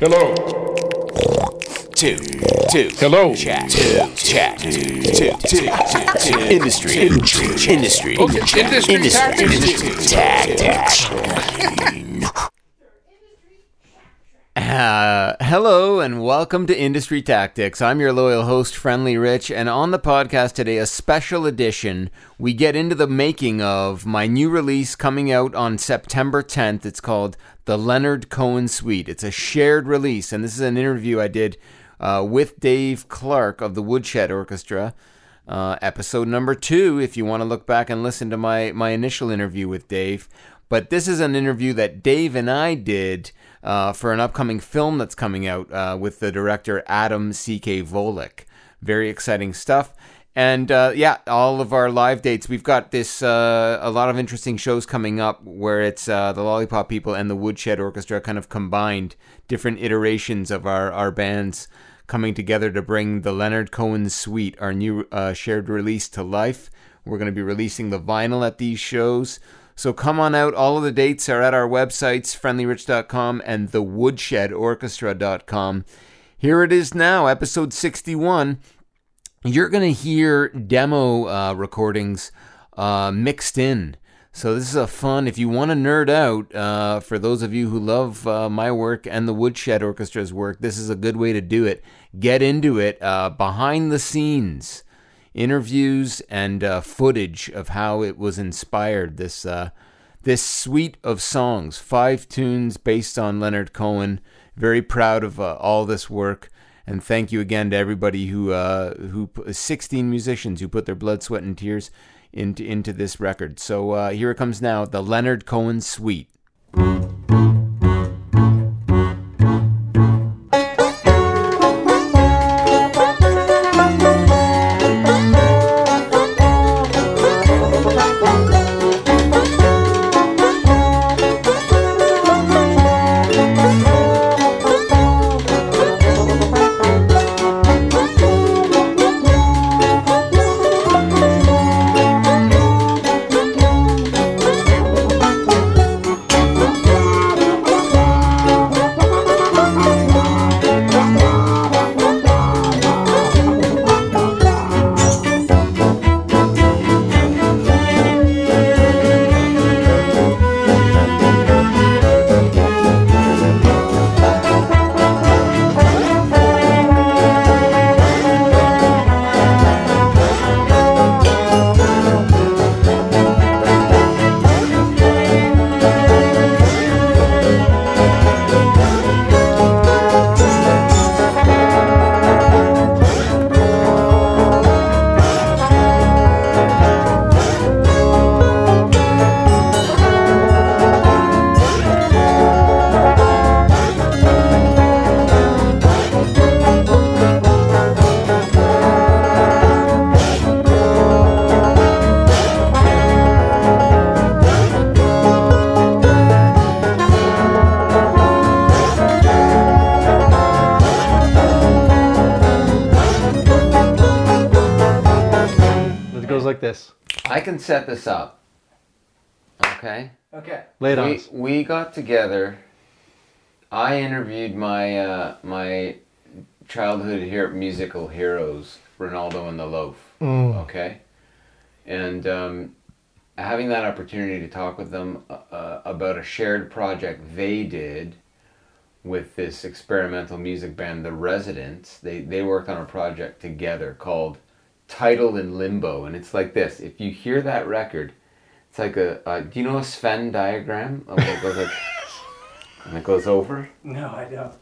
Hello. two, two. Hello. Chat, two, chat, two, two, two, two. Industry, industry, industry, industry industry, tactics. Uh, hello and welcome to Industry Tactics. I'm your loyal host, Friendly Rich, and on the podcast today, a special edition. We get into the making of my new release coming out on September 10th. It's called The Leonard Cohen Suite. It's a shared release, and this is an interview I did uh, with Dave Clark of the Woodshed Orchestra. Uh, episode number two, if you want to look back and listen to my, my initial interview with Dave. But this is an interview that Dave and I did uh, for an upcoming film that's coming out uh, with the director Adam C.K. Volek. Very exciting stuff. And uh, yeah, all of our live dates. We've got this uh, a lot of interesting shows coming up where it's uh, the Lollipop People and the Woodshed Orchestra kind of combined different iterations of our, our bands coming together to bring the Leonard Cohen Suite, our new uh, shared release, to life. We're going to be releasing the vinyl at these shows. So come on out. All of the dates are at our websites, friendlyrich.com and thewoodshed.orchestra.com. Here it is now, episode 61. You're going to hear demo uh, recordings uh, mixed in. So this is a fun, if you want to nerd out, uh, for those of you who love uh, my work and the Woodshed Orchestra's work, this is a good way to do it. Get into it uh, behind the scenes interviews and uh, footage of how it was inspired. This uh, this suite of songs, five tunes based on Leonard Cohen. Very proud of uh, all this work, and thank you again to everybody who uh, who 16 musicians who put their blood, sweat, and tears into into this record. So uh, here it comes now, the Leonard Cohen Suite. Can set this up. Okay. Okay. Lay it on. we, we got together. I interviewed my uh, my childhood hero, musical heroes, Renaldo and the Loaf. Okay, and um, having that opportunity to talk with them uh, uh, about a shared project they did with this experimental music band, The Residents. They they worked on a project together called Title in Limbo, and it's like this. If you hear that record, it's like a. Uh, do you know a Sven diagram? Of it goes like, and it goes over. No, I don't.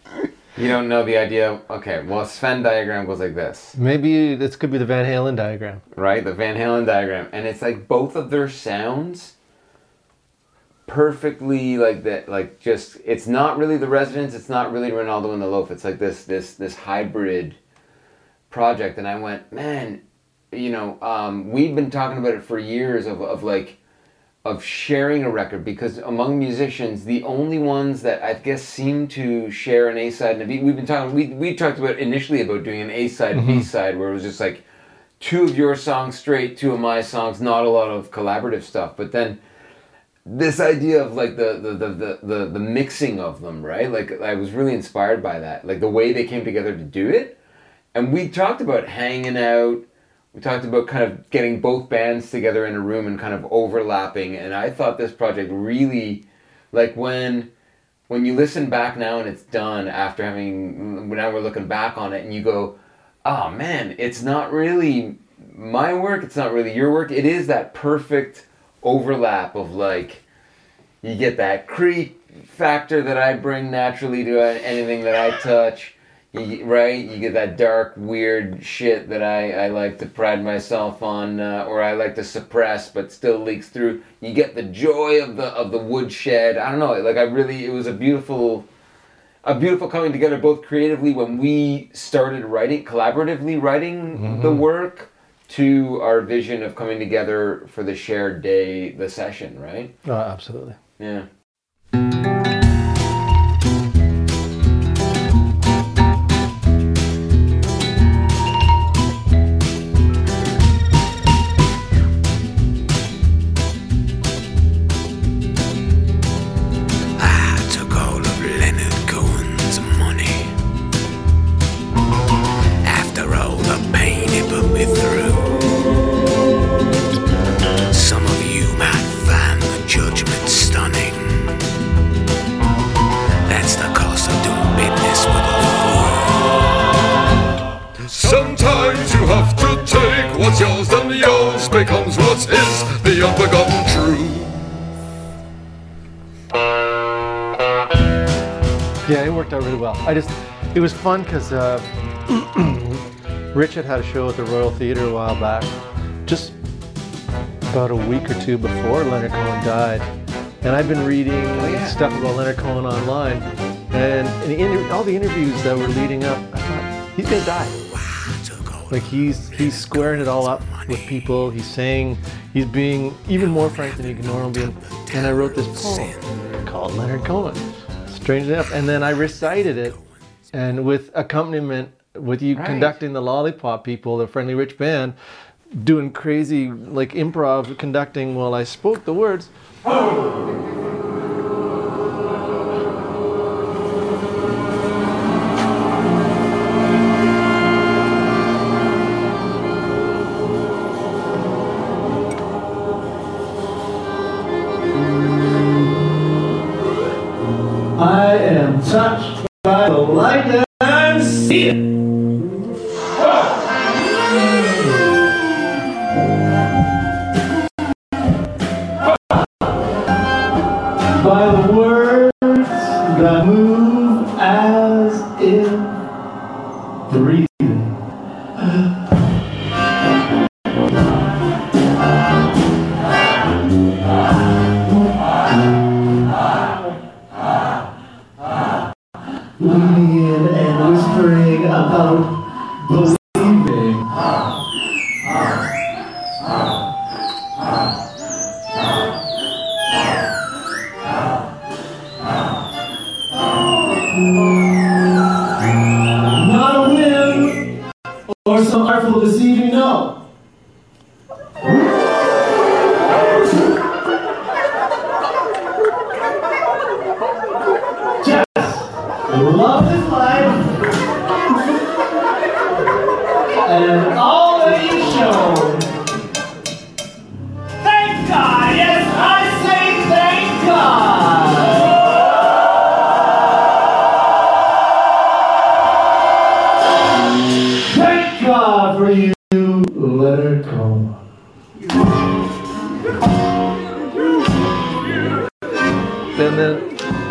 You don't know the idea. Okay, well, a Sven diagram goes like this, Maybe this could be the Van Halen diagram. right? The Van Halen diagram, and it's like both of their sounds perfectly like that. Like just, it's not really the Residents. It's not really Renaldo and the Loaf. It's like this, this, this hybrid project, and I went, man, you know, um, we've been talking about it for years of, of like of sharing a record because among musicians, the only ones that I guess seem to share an A side and a B. We've been talking. We we talked about initially about doing an A side B side where it was just like two of your songs straight, two of my songs, not a lot of collaborative stuff. But then this idea of like the the, the, the, the the mixing of them, right? Like I was really inspired by that. Like the way they came together to do it. And we talked about hanging out. We talked about kind of getting both bands together in a room and kind of overlapping. And I thought this project really like when when you listen back now and it's done after having now we're looking back on it and you go, oh man, it's not really my work, it's not really your work. It is that perfect overlap of like you get that creep factor that I bring naturally to anything that I touch. You, right? You get that dark, weird shit that I, I like to pride myself on, uh, or I like to suppress, but still leaks through. You get the joy of the of the woodshed. I don't know. Like I really, it was a beautiful, a beautiful coming together, both creatively when we started writing, collaboratively writing the work, to our vision of coming together for the shared day, the session. Right? Oh, absolutely. Yeah. Yeah, it worked out really well. I just, it was fun because uh, Rich had a show at the Royal Theatre a while back, just about a week or two before Leonard Cohen died. And I've been reading yeah. stuff about Leonard Cohen online, and, and all the interviews that were leading up, I thought, he's gonna die. I took all Like he's he's squaring it all up with people. He's saying he's being even more frank than he can normally be. And I wrote this poem called Leonard Cohen. Strange enough, and then I recited it, and with accompaniment, with you Right. conducting the Lollipop People, the Friendly Rich Band, doing crazy like improv conducting while I spoke the words. I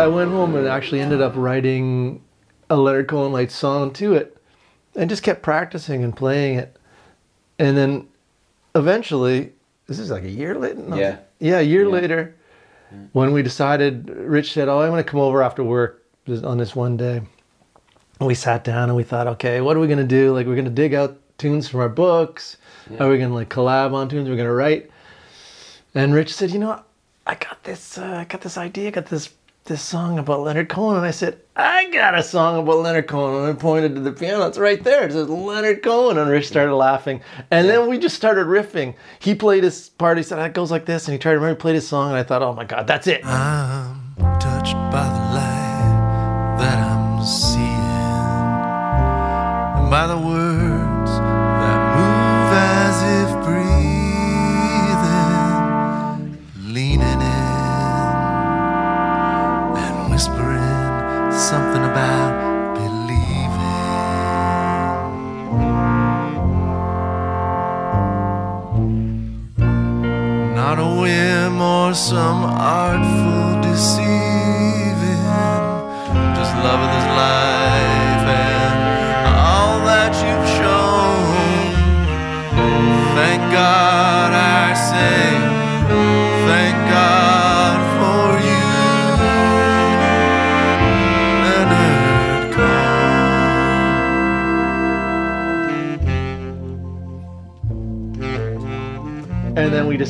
I went home and actually ended up writing a Leonard Cohen like song to it, and just kept practicing and playing it. And then eventually, this is like a year later. no, Yeah. yeah, a year later, when we decided, Rich said, "Oh, I'm going to come over after work this- on this one day." And we sat down and we thought, okay, what are we going to do? Like, we're going to dig out tunes from our books. Are we going to like collab on tunes? We're going to write. And Rich said, you know, I got this, uh, I got this idea, I got this this song about Leonard Cohen. And I said, I got a song about Leonard Cohen. And I pointed to the piano. It's right there. It says Leonard Cohen. And Rich started laughing. And then we just started riffing. He played his part. He said, it goes like this. And he tried to remember, he played his song. And I thought, oh my God, that's it. I'm touched by the light that I'm seeing, and by the words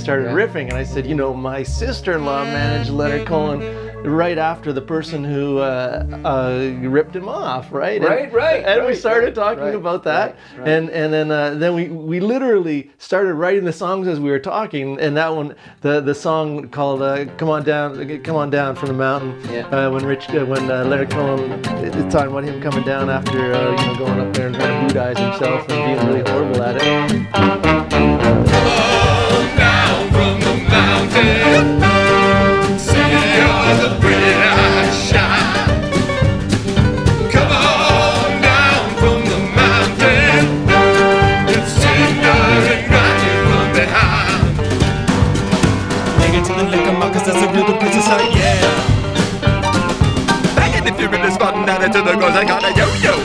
And then we just started riffing, and I said, you know, my sister-in-law managed Leonard Cohen right after the person who uh, uh, ripped him off, right? And- Right, right, And we started right, talking right, about that, right, right. and and then uh, then we we literally started writing the songs as we were talking, and that one, the the song called uh, "Come On Down, Come On Down from the Mountain," Yeah. uh, when Rich, uh, when uh, Leonard Cohen, it's talking about him coming down after uh, you know going up there and trying to Buddhize himself and being really horrible at it. The spot and attitude that goes like a yo-yo.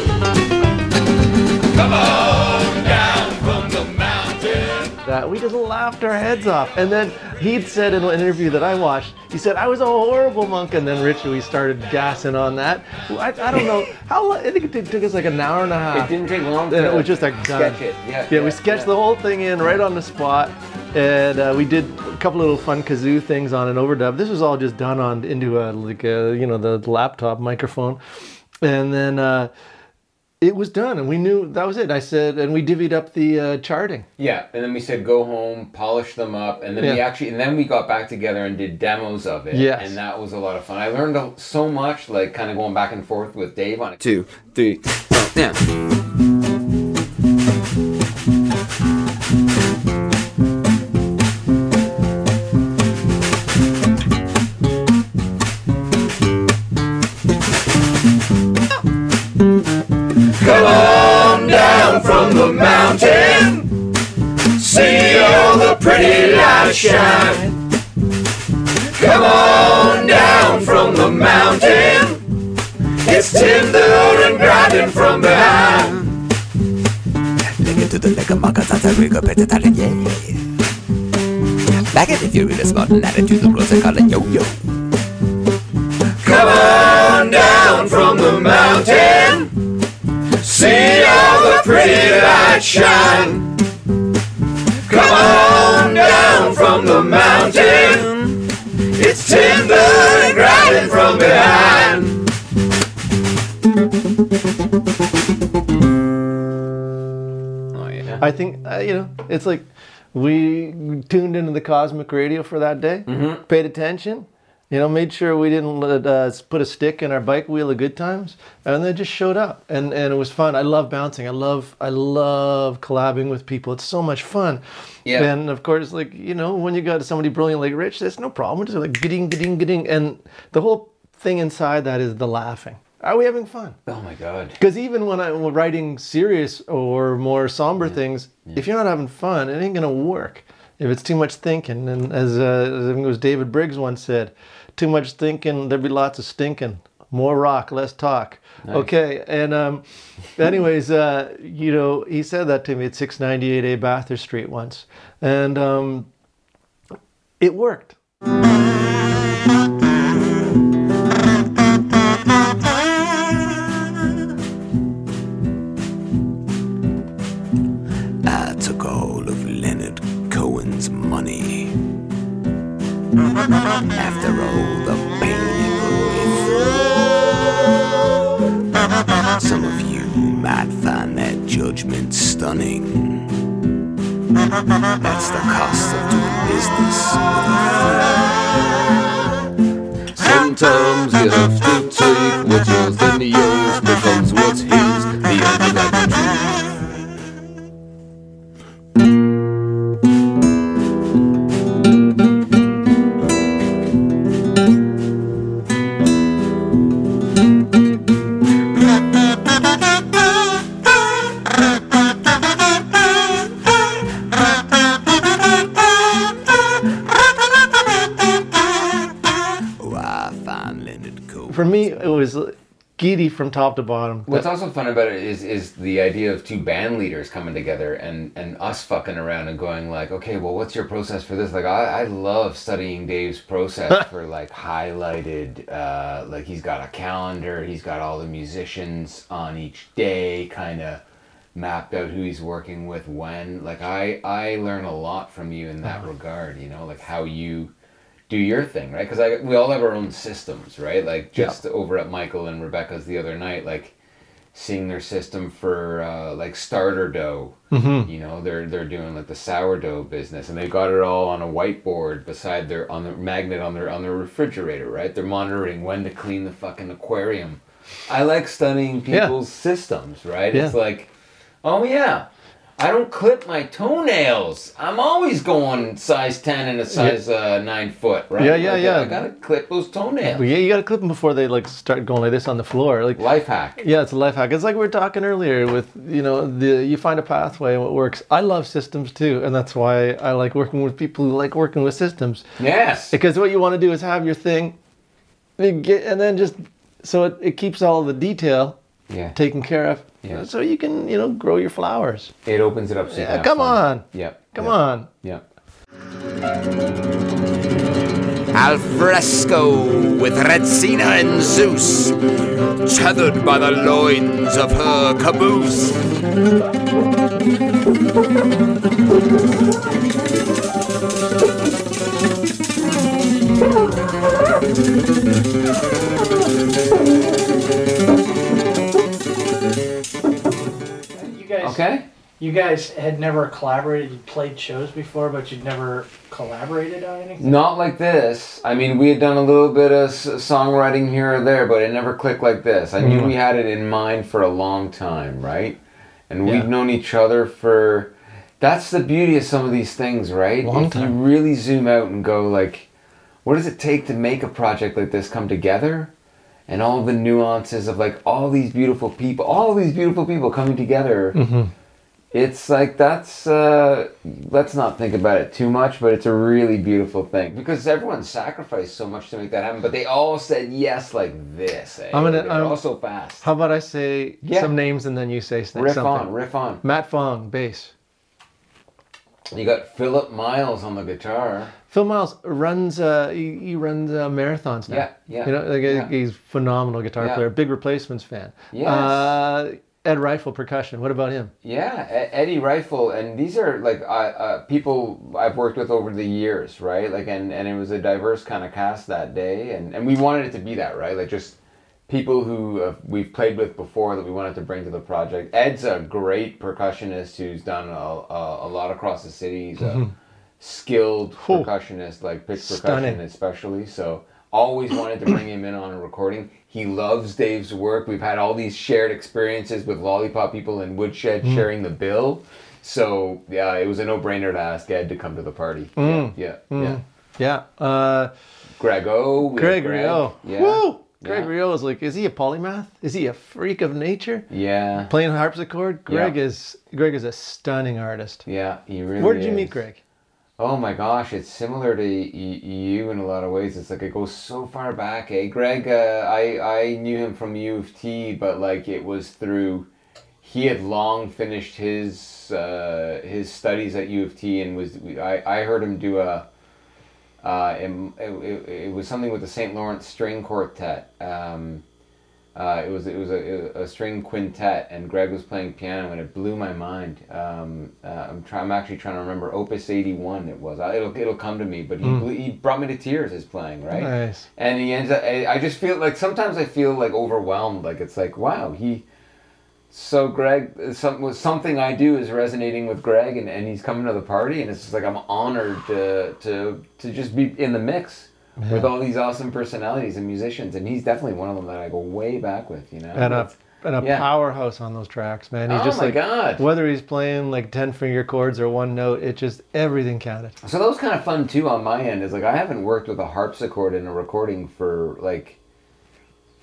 Come on down from the mountain. that we just laughed our heads off. And then he'd said in an interview that I watched, he said, I was a horrible monk. And then Richard, we started gassing on that. I, I don't know how long, I think it took- took us like an hour and a half. It didn't take long And to it was just like done. sketch it. Yeah, Yeah, yeah, we sketched yeah. the whole thing in right on the spot. And uh, we did a couple little fun kazoo things on an overdub. This was all just done on into a like a, you know the laptop microphone, and then uh, it was done. And we knew that was it. I said, and we divvied up the uh, charting. Yeah, and then we said go home, polish them up, and then we actually, and then we got back together and did demos of it. Yeah, and that was a lot of fun. I learned so much, like kind of going back and forth with Dave on it. Two, three, yeah. The pretty shine. Come on down from the mountain. It's tender and grinding from behind. Take it to the liquor market, that's a place to start, yeah. Back it if you're really smart and attitude, the girls are calling yo yo. Come on down from the mountain. See all the pretty lights shine. Down from the mountain. It's tender and grinding from behind. Oh yeah. I think uh, you know it's like we tuned into the cosmic radio for that day, Mm-hmm. paid attention, you know, made sure we didn't let, uh, put a stick in our bike wheel of good times, and they just showed up, and and it was fun. I love bouncing. I love I love collabing with people. It's so much fun. Yeah. And of course, like you know, when you got somebody brilliant like Rich, there's no problem. Just like gidding, gidding, gidding, and the whole thing inside that is the laughing. Are we having fun? Oh my god. Because even when I'm writing serious or more somber things, if you're not having fun, it ain't gonna work. If it's too much thinking, and as, uh, as I think it was David Briggs once said, too much thinking, there'd be lots of stinking. More rock, less talk. Okay, and um, anyways, uh, you know, he said that to me at 698A Bathurst Street once, and um, it worked. After all the pain you through, some of you might find that judgment stunning. That's the cost of doing business. Sometimes you have to take what you from top to bottom. What's also fun about it is is the idea of two band leaders coming together and and us fucking around and going like, okay, well, what's your process for this? Like, I, I love studying Dave's process for like highlighted, uh, like he's got a calendar, he's got all the musicians on each day, kind of mapped out who he's working with when. Like, I I learn a lot from you in that regard. You know, like how you do your thing, right? Because we all have our own systems, right? Like just over at Michael and Rebecca's the other night, like seeing their system for uh, like starter dough. You know, they're they're doing like the sourdough business, and they got it all on a whiteboard beside their on the magnet on their on their refrigerator, right? They're monitoring when to clean the fucking aquarium. I like studying Yeah. people's systems, right? Yeah. It's like, oh yeah. I don't clip my toenails. I'm always going size 10 and a size uh, 9 foot, right? Yeah, yeah, Like, yeah. I gotta clip those toenails. Yeah, you gotta clip them before they like start going like this on the floor. Like, Life hack. yeah, it's a life hack. It's like we were talking earlier with you know the you find a pathway and what works. I love systems too, and that's why I like working with people who like working with systems. Yes. Because what you want to do is have your thing, and then just so it, it keeps all the detail Yeah. taken care of, Yeah. so you can you know grow your flowers. It opens it up so Yeah, come fun. on, Yep. come yep, on. Yep. Al fresco with Retsina and Zeus, tethered by the loins of her caboose. Okay. you guys had never collaborated. You played shows before, but you'd never collaborated on anything. Not like this. I mean, we had done a little bit of s- songwriting here or there, but it never clicked like this. I knew hmm. we had it in mind for a long time, right? And Yeah. we've known each other for. That's the beauty of some of these things, right? Long if you really zoom out and go like, what does it take to make a project like this come together? And all the nuances of like all these beautiful people, all these beautiful people coming together. Mm-hmm. It's like that's uh, let's not think about it too much, but it's a really beautiful thing because everyone sacrificed so much to make that happen, but they all said yes like this. Eh? I'm gonna- I'm- all so fast. How about I say Yeah. some names and then you say riff something. on, riff on. Matt Fong, bass. You got Philip Miles on the guitar. Phil Miles runs. Uh, he, he runs uh, marathons now. Yeah, yeah, You know, like, yeah. he's phenomenal guitar Yeah. player. Big Replacements fan. Yes. Uh, Ed Rifle percussion. What about him? Yeah, Eddie Rifle, and these are like uh, uh, people I've worked with over the years, right? Like, and, and it was a diverse kind of cast that day, and, and we wanted it to be that, right? Like, just people who uh, we've played with before that we wanted to bring to the project. Ed's a great percussionist who's done a, a, a lot across the city. He's a skilled Whew. percussionist, like pitch Stunning. percussion especially. So always wanted to bring him in on a recording. He loves Dave's work. We've had all these shared experiences with Lollipop people and Woodshed Mm. sharing the bill. So yeah, it was a no-brainer to ask Ed to come to the party. Mm. Yeah, yeah, yeah. Yeah. Uh, Grego. we have Greg Rio. Yeah. Woo! Greg Yeah. Rio is like, is he a polymath? Is he a freak of nature? Yeah. Playing harpsichord? Greg Yeah. is Greg is a stunning artist. Yeah, he really. Where did you meet Greg? Oh my gosh, it's similar to y- you in a lot of ways. It's like it goes so far back. Eh, Greg, uh, I I knew him from U of T, but like it was through. He had long finished his uh, his studies at U of T, and was I, I heard him do a. Uh, it, it, it was something with the St. Lawrence String Quartet. Um, uh, it was it was a, a string quintet, and Greg was playing piano, and it blew my mind. Um, uh, I'm trying. I'm actually trying to remember Opus 81. It was. I- It'll it'll come to me. But he blew, he brought me to tears. His playing right. Nice. And he ends up. I I just feel like sometimes I feel like overwhelmed. Like it's like wow he. So Greg, some, something I do is resonating with Greg, and, and he's coming to the party, and it's just like I'm honored to to to just be in the mix with all these awesome personalities and musicians, and he's definitely one of them that I go way back with. You know, and a and a yeah. powerhouse on those tracks, man. He's Oh just my like God. whether he's playing like ten finger chords or one note, it just everything counted. So that was kind of fun too on my end. Is like I haven't worked with a harpsichord in a recording for like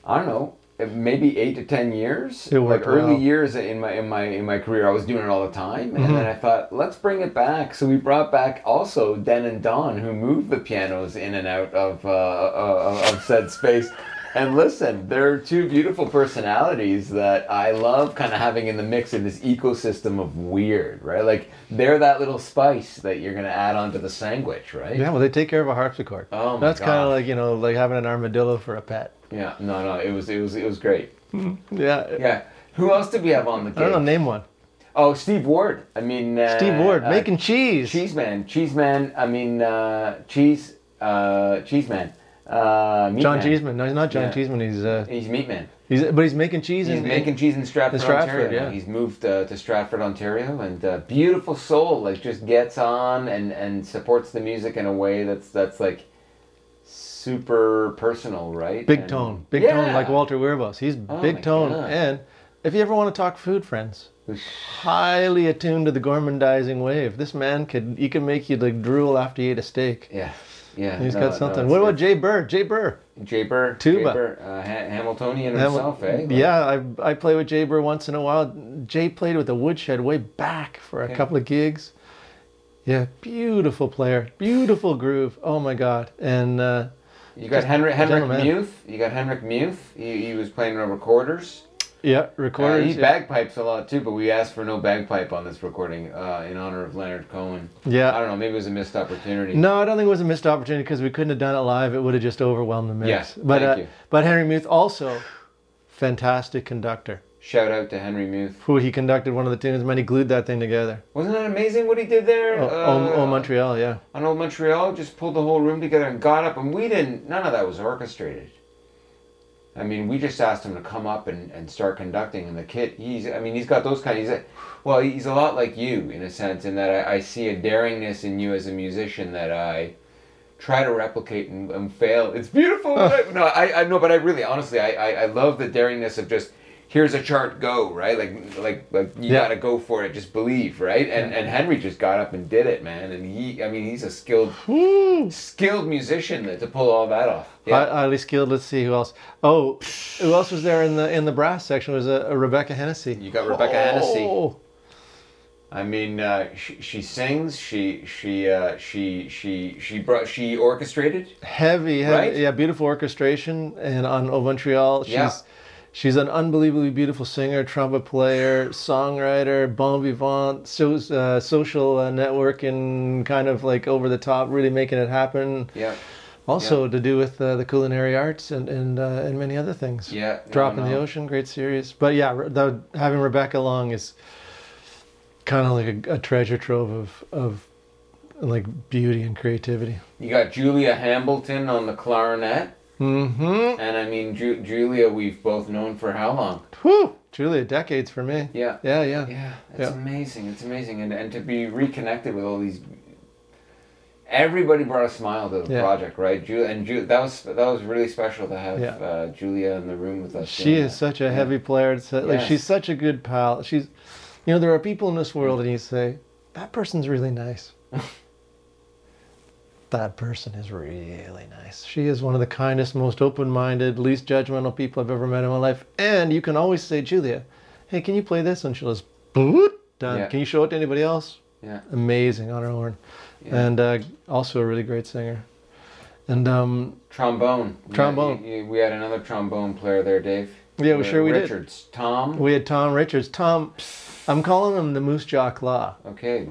I don't know, maybe eight to ten years. It like early well. years in my in my in my career, I was doing it all the time, and Mhm. then I thought, let's bring it back. So we brought back also Den and Don, who moved the pianos in and out of uh, uh, of said space. And listen, they're two beautiful personalities that I love kind of having in the mix in this ecosystem of weird, right? Like they're that little spice that you're gonna add onto the sandwich, right? Yeah, well, they take care of a harpsichord. Oh my That's kind of like you know, like having an armadillo for a pet. Yeah, no, no, it was it was it was great. Yeah. Yeah. Who else did we have on the I don't know. Name one. Oh, Steve Ward. I mean, uh, Steve Ward uh, making cheese. Cheese man, cheese man. I mean, uh, cheese, uh, cheese man. Uh, John man. Cheeseman. No, he's not John Yeah. Cheeseman. He's uh, He's meat man. he's but he's making cheese. He's in, making cheese in Stratford, in Stratford, Ontario. yeah. He's moved uh, to Stratford, Ontario, and uh, beautiful soul. Like just gets on and and supports the music in a way that's that's like super personal, right? Big And- tone, big Yeah. tone, like Walter Wirbos. He's Oh big tone, God. and if you ever want to talk food, friends, highly attuned to the gourmandizing wave. This man could he could make you like drool after you ate a steak. Yeah, yeah. He's no, got something. it's- what about Jay Burr? Jay Burr. Jay Burr, Tuba. Jay Burr, uh, ha- Hamiltonian Hamil- himself, eh? Like, Yeah, I, I play with Jay Burr once in a while. Jay played with the Woodshed way back for a couple of gigs. Yeah, beautiful player, beautiful groove. Oh my god! And uh, You got Henry, Henrik. Muth. You got Henrik Muth. He, he was playing on recorders. yeah, Uh, recorders. he yeah. bagpipes a lot too, but we asked for no bagpipe on this recording uh, in honor of Leonard Cohen. Yeah. I don't know. Maybe it was a missed opportunity. No, I don't think it was a missed opportunity because we couldn't have done it live. It would have just overwhelmed the mix. Yes, but thank uh, you. but Henry Muth also fantastic conductor. Shout out to Henry Muth. Who he conducted one of the tunes, man. He glued that thing together. Wasn't that amazing what he did there? Oh, oh, uh, oh, Montreal, yeah. On Old Montreal, just pulled the whole room together and got up, and we didn't. None of that was orchestrated. I mean, we just asked him to come up and, and start conducting, and the kid, he's, I mean, he's got those kind. He's, a, well, he's a lot like you in a sense, in that I, I see a daringness in you as a musician that I try to replicate and, and fail. It's beautiful. Oh. but no, I, I know, but I really, honestly, I, I, I love the daringness of just. Here's a chart, go right, like like like you Yeah. gotta go for it, just believe, right? And and Henry just got up and did it, man. And he, I mean, he's a skilled skilled musician to pull all that off. Hi- Highly skilled. Let's see who else. Oh, who else was there in the in the brass section? Was a, a Rebecca Hennessy. You got Rebecca Hennessy. Oh, I mean, uh, she, she sings. She she uh, she she she brought she orchestrated. heavy, heavy, Right? yeah, beautiful orchestration. And on Au Montreal, she's Yeah. She's an unbelievably beautiful singer, trumpet player, songwriter, bon vivant, so, uh, social uh, networking, kind of like over the top, really making it happen. Yeah. Also to do with uh, the culinary arts and and uh, and many other things. Yeah, no, Drop in the. Ocean, great series. But yeah, the, having Rebecca along is kind of like a, a treasure trove of of like beauty and creativity. You got Julia Hambleton on the clarinet, Mm-hmm. and I mean Ju- Julia, we've both known for how long? Whew, Julia, decades for me. Yeah. Yeah, yeah. Yeah, it's Yeah. amazing. It's amazing, and and to be reconnected with all these. Everybody brought a smile to the Yeah. project, right? Ju- and Ju- that was that was really special to have Yeah. uh, Julia in the room with us. She is that. such a heavy player. It's like Yes. she's such a good pal. She's, you know, there are people in this world, and you say that person's really nice. that person is really nice. She is one of the kindest, most open-minded, least judgmental people I've ever met in my life. And you can always say, Julia, hey, can you play this? And she'll just done. Yeah. Can you show it to anybody else? Yeah. Amazing on her horn, Yeah. and uh, also a really great singer. And um, Trombone. We Trombone. had- you- you- we had another trombone player there, Dave. Yeah, we sure we did. Richards. Tom. we had Tom Richards. Tom, I'm calling him the Moose Jaw Claw. Okay.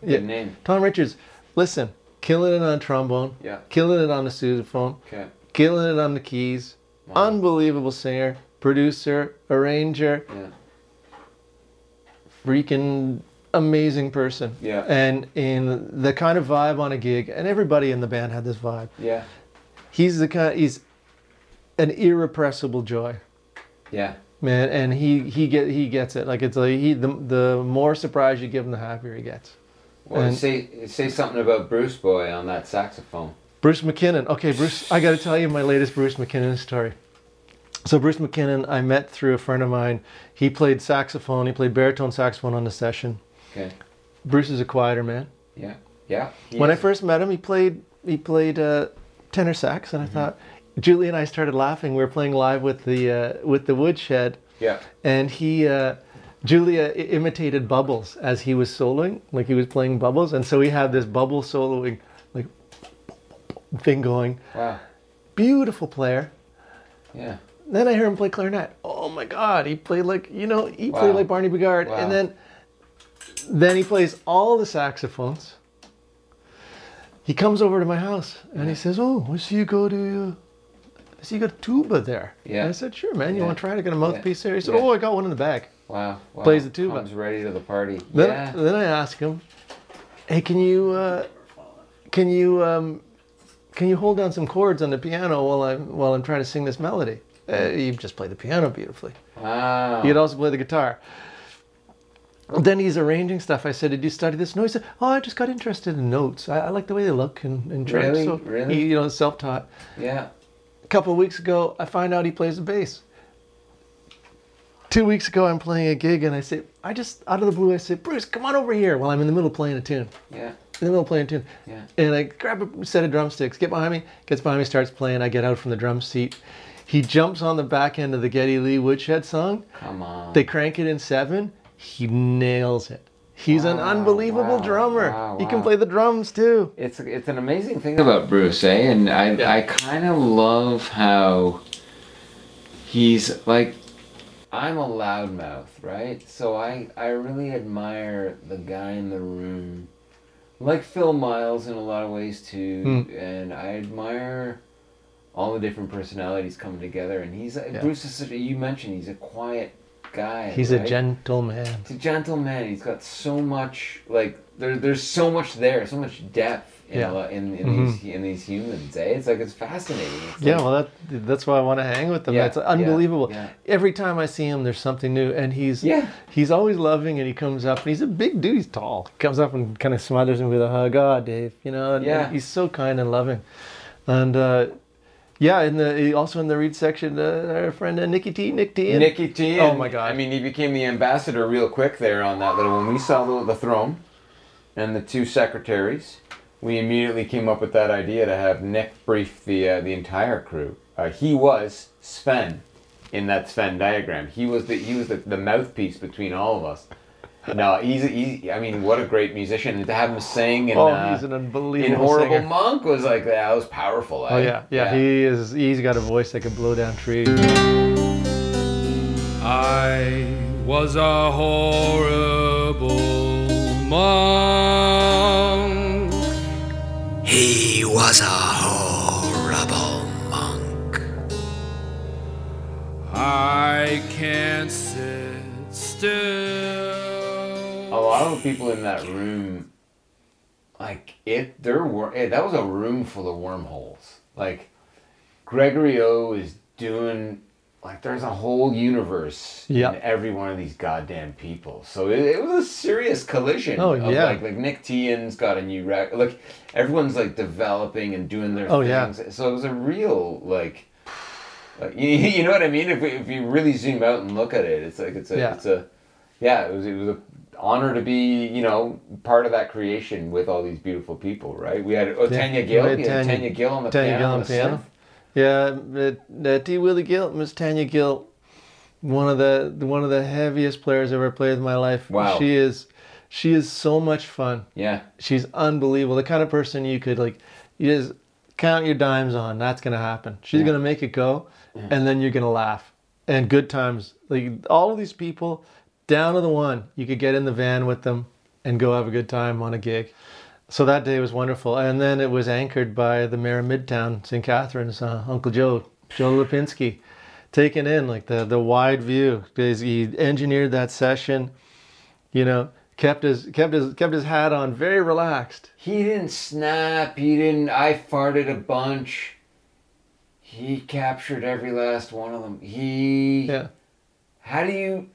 Good Yeah. name. Tom Richards, listen, killing it on trombone, Yeah. killing it on the sousaphone, Okay. killing it on the keys. Wow. Unbelievable singer, producer, arranger, Yeah. freaking amazing person. Yeah. And in the kind of vibe on a gig, and everybody in the band had this vibe. Yeah. He's the kind. He's an irrepressible joy. Yeah. man, and he he get he gets it. Like it's like he the the more surprise you give him, the happier he gets. Well, And- say say something about Bruce Boy on that saxophone. Bruce McKinnon. Okay, Bruce, I got to tell you my latest Bruce McKinnon story. So Bruce McKinnon, I met through a friend of mine. He played saxophone. He played baritone saxophone on the session. Okay. Bruce is a quieter man. Yeah. Yeah. he when I first met him, he played he played uh, tenor sax, and I thought Julie and I started laughing. We were playing live with the uh, with the woodshed, Yeah. and he uh, Julia imitated Bubbles as he was soloing, like he was playing Bubbles, and so we had this bubble soloing like thing going. Wow. Beautiful player. Yeah. Then I heard him play clarinet. Oh my God, he played like you know he Wow. played like Barney Bigard, Wow. and then then he plays all the saxophones. He comes over to my house and he says, "Oh, I see you go to, uh, I see you got a tuba there." Yeah. And I said, "Sure, man. You Yeah. want to try to get a mouthpiece there?" He said, Yeah. "Oh, I got one in the bag." Wow. wow. Plays the tuba. Comes ready to the party. Then, yeah. then I ask him, "Hey, can you, uh, can you, um, can you hold down some chords on the piano while I'm while I'm trying to sing this melody?" Uh, you just play the piano beautifully. Wow. He could also play the guitar. Then he's arranging stuff. I said, "Did you study this?" No, he said, "Oh, I just got interested in notes. I, I like the way they look and, and try." Really? So Really? he, you know, self-taught. yeah. A couple of weeks ago, I find out he plays the bass. Two weeks ago, I'm playing a gig, and I say, I just out of the blue, I say, Bruce, come on over here. While I'm in the middle of playing a tune, Yeah. in the middle of playing a tune, Yeah. and I grab a set of drumsticks, get behind me, gets behind me, starts playing. I get out from the drum seat. He jumps on the back end of the Geddy Lee Woodshed song. Come on. They crank it in seven. He nails it. He's an unbelievable wow, drummer. wow, He can play the drums too. It's it's an amazing thing about Bruce, eh? And I Yeah. I kind of love how he's like I'm a loudmouth, right? So I I really admire the guy in the room, like Phil Miles in a lot of ways too, Hmm. and I admire all the different personalities coming together. And he's Yeah. Bruce is such a, you mentioned he's a quiet guy. He's a right? gentleman. He's a gentleman. He's got so much like there, there's so much there, so much depth in Yeah. a in, in Mhm. these in these humans. Eh? It's like it's fascinating. It's Yeah, like- well, that that's why I want to hang with them. Yeah, It's unbelievable. yeah. Every time I see him, there's something new, and he's Yeah. he's always loving, and he comes up, and he's a big dude. He's tall. He comes up and kind of smothers him with a hug. Oh, Dave, you know. and- Yeah. he's so kind and loving, and uh, yeah, in the also in the read section, uh, our friend uh, Nikki T, Nick T. Nicky T. Oh my God. I mean, he became the ambassador real quick there on that little. When we saw the, the throne and the two secretaries, we immediately came up with that idea to have Nick brief the uh, the entire crew. Uh, he was Sven in that Sven diagram. He was the he was the, the mouthpiece between all of us. No, he's, he's I mean, what a great musician and to have him sing and Oh, uh, he's an in unbelievable Horrible singer. Monk was like that was powerful. Oh eh? yeah, yeah, He is. He's got a voice that can blow down trees. I was a horrible monk. He was a horrible monk. I can't sit still. a lot of people in that room, like it, there were eh, that was a room full of wormholes. Like Gregory O is doing, like there's a whole universe Yeah. in every one of these goddamn people. So it, it was a serious collision. Oh, of, yeah. Like like Nick Tian's got a new record. Like everyone's like developing and doing their Oh, yeah. things. So it was a real like. Like, you, you know what I mean? If, we, if you really zoom out and look at it, it's like it's a Yeah. it's a yeah, it was it was a honor to be you know part of that creation with all these beautiful people, right? We had oh, Yeah, Tanya Gill, had Tanya- Tanya Gill on the Tanya piano, Gill on the piano. Yeah, uh, uh, T. Willie Gill, Miss Tanya Gill, one of the one of the heaviest players I've ever played in my life. Wow. She is, she is so much fun. Yeah, She's unbelievable. The kind of person you could like, you just count your dimes on. That's gonna happen. She's Yeah. gonna make it go, and then you're gonna laugh. And good times. Like all of these people, down to the one, you could get in the van with them and go have a good time on a gig. So that day was wonderful. And then it was anchored by the mayor of Midtown, St. Catharines, uh, Uncle Joe, Joe Lipinski, taking in like the, the wide view. He engineered that session, you know, kept his kept his kept his hat on, very relaxed. he didn't snap. He didn't. I farted a bunch. He captured every last one of them. He Yeah. how do you?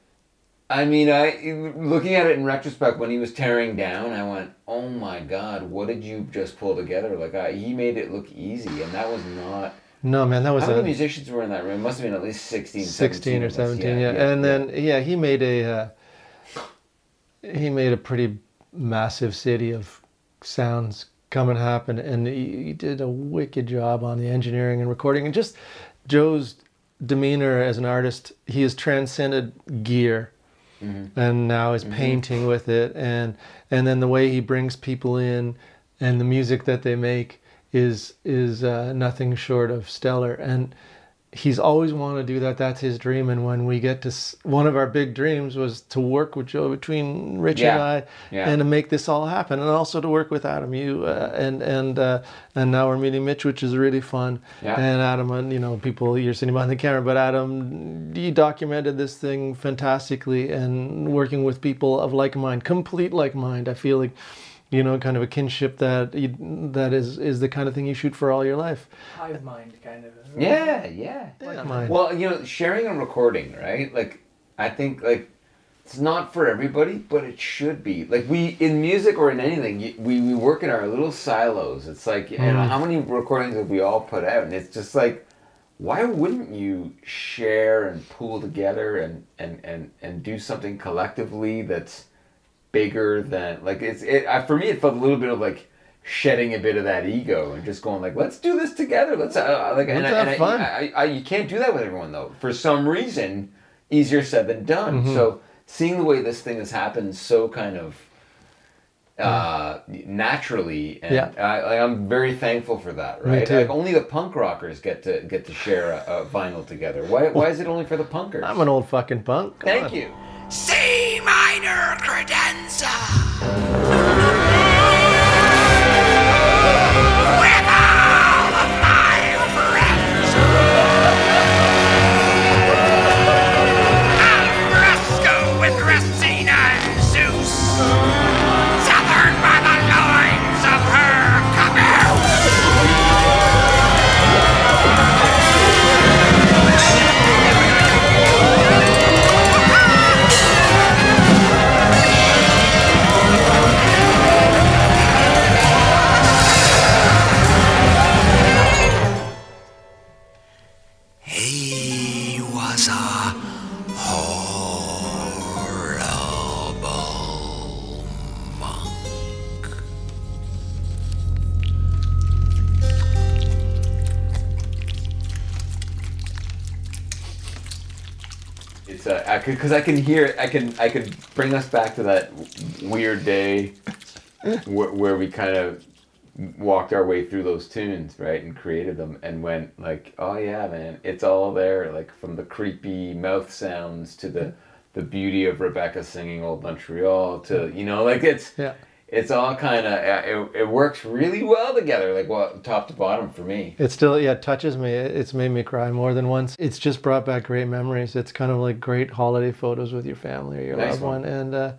I mean, I looking at it in retrospect when he was tearing down, I went, "Oh my God, what did you just pull together?" Like I, he made it look easy, and that was not. No, man, that was How many musicians were in that room? It must have been at least 16, 16 or of us. 17 yeah, and then yeah he made a uh, he made a pretty massive city of sounds come and happen and he, he did a wicked job on the engineering and recording and just joe's demeanor as an artist he has transcended gear and now is painting with it. And and then the way he brings people in and the music that they make is is uh, nothing short of stellar. And he's always wanted to do that that's his dream and when we get to s- one of our big dreams was to work with joe between rich and i Yeah. and to make this all happen and also to work with adam you uh, and and uh, and now we're meeting mitch which is really fun Yeah. and adam and you know people you're sitting behind the camera but adam he documented this thing fantastically and working with people of like mind complete like mind i feel like you know kind of a kinship that you, that is is the kind of thing you shoot for all your life Hive mind kind of. Yeah, yeah. Like mine. Well, you know, sharing and recording, right? Like, I think like it's not for everybody, but it should be. Like we in music or in anything, we we work in our little silos. It's like, you know, Mm. how many recordings have we all put out? And it's just like, why wouldn't you share and pool together and and and and do something collectively that's bigger than like it's it I, for me it felt a little bit of like shedding a bit of that ego and just going like let's do this together. Let's uh, like Let's I, and have I- fun. I, I, you can't do that with everyone though. For some reason easier said than done. Mm-hmm. so seeing the way this thing has happened so kind of uh, naturally and Yeah. I, I, I'm very thankful for that right? like only the punk rockers get to get to share a, a vinyl together. Why, why is it only for the punkers? I'm an old fucking punk. Come thank on. you C minor credenza. Because I, can hear it. I can I could bring us back to that weird day where, where we kind of walked our way through those tunes, right, and created them, and went like, oh yeah, man, it's all there. Like from the creepy mouth sounds to the the beauty of Rebecca singing Old Montreal to you know like it's yeah it's all kind of it, it works really well together, like well top to bottom for me. It still, yeah, touches me. It's made me cry more than once. It's just brought back great memories. It's kind of like great holiday photos with your family or your Nice loved one. one. And uh,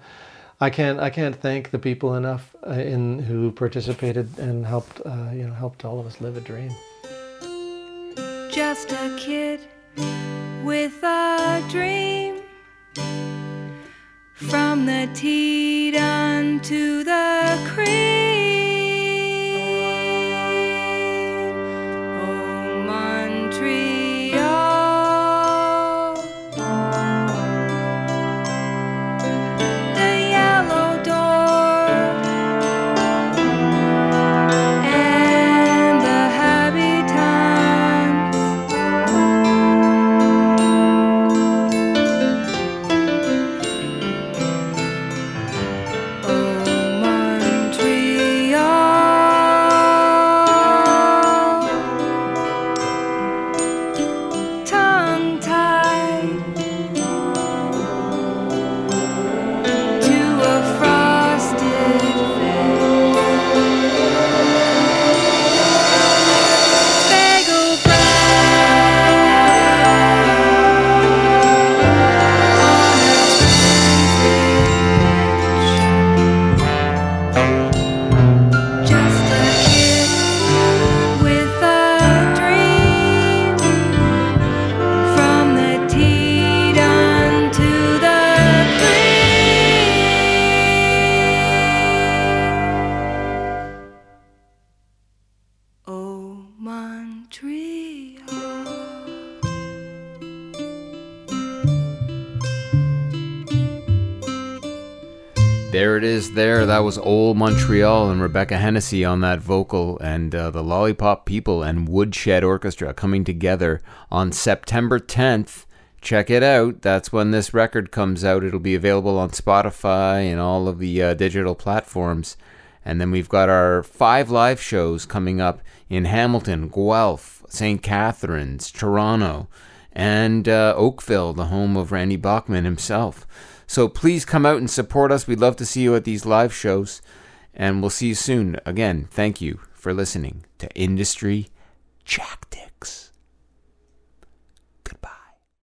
I can't, I can't thank the people enough uh, in who participated and helped, uh, you know, helped all of us live a dream. just a kid with a dream. From the Teton to the it is, there. That was Old Montreal and Rebecca Hennessy on that vocal, and uh, the Lollipop People and Woodshed Orchestra coming together on September 10th. Check it out. That's when this record comes out. It'll be available on Spotify and all of the uh, digital platforms. And then we've got our five live shows coming up in Hamilton, Guelph, St. Catharines, Toronto, and uh, Oakville, the home of Randy Bachman himself. So please come out and support us. We'd love to see you at these live shows. And we'll see you soon. Again, thank you for listening to Industry Tactics.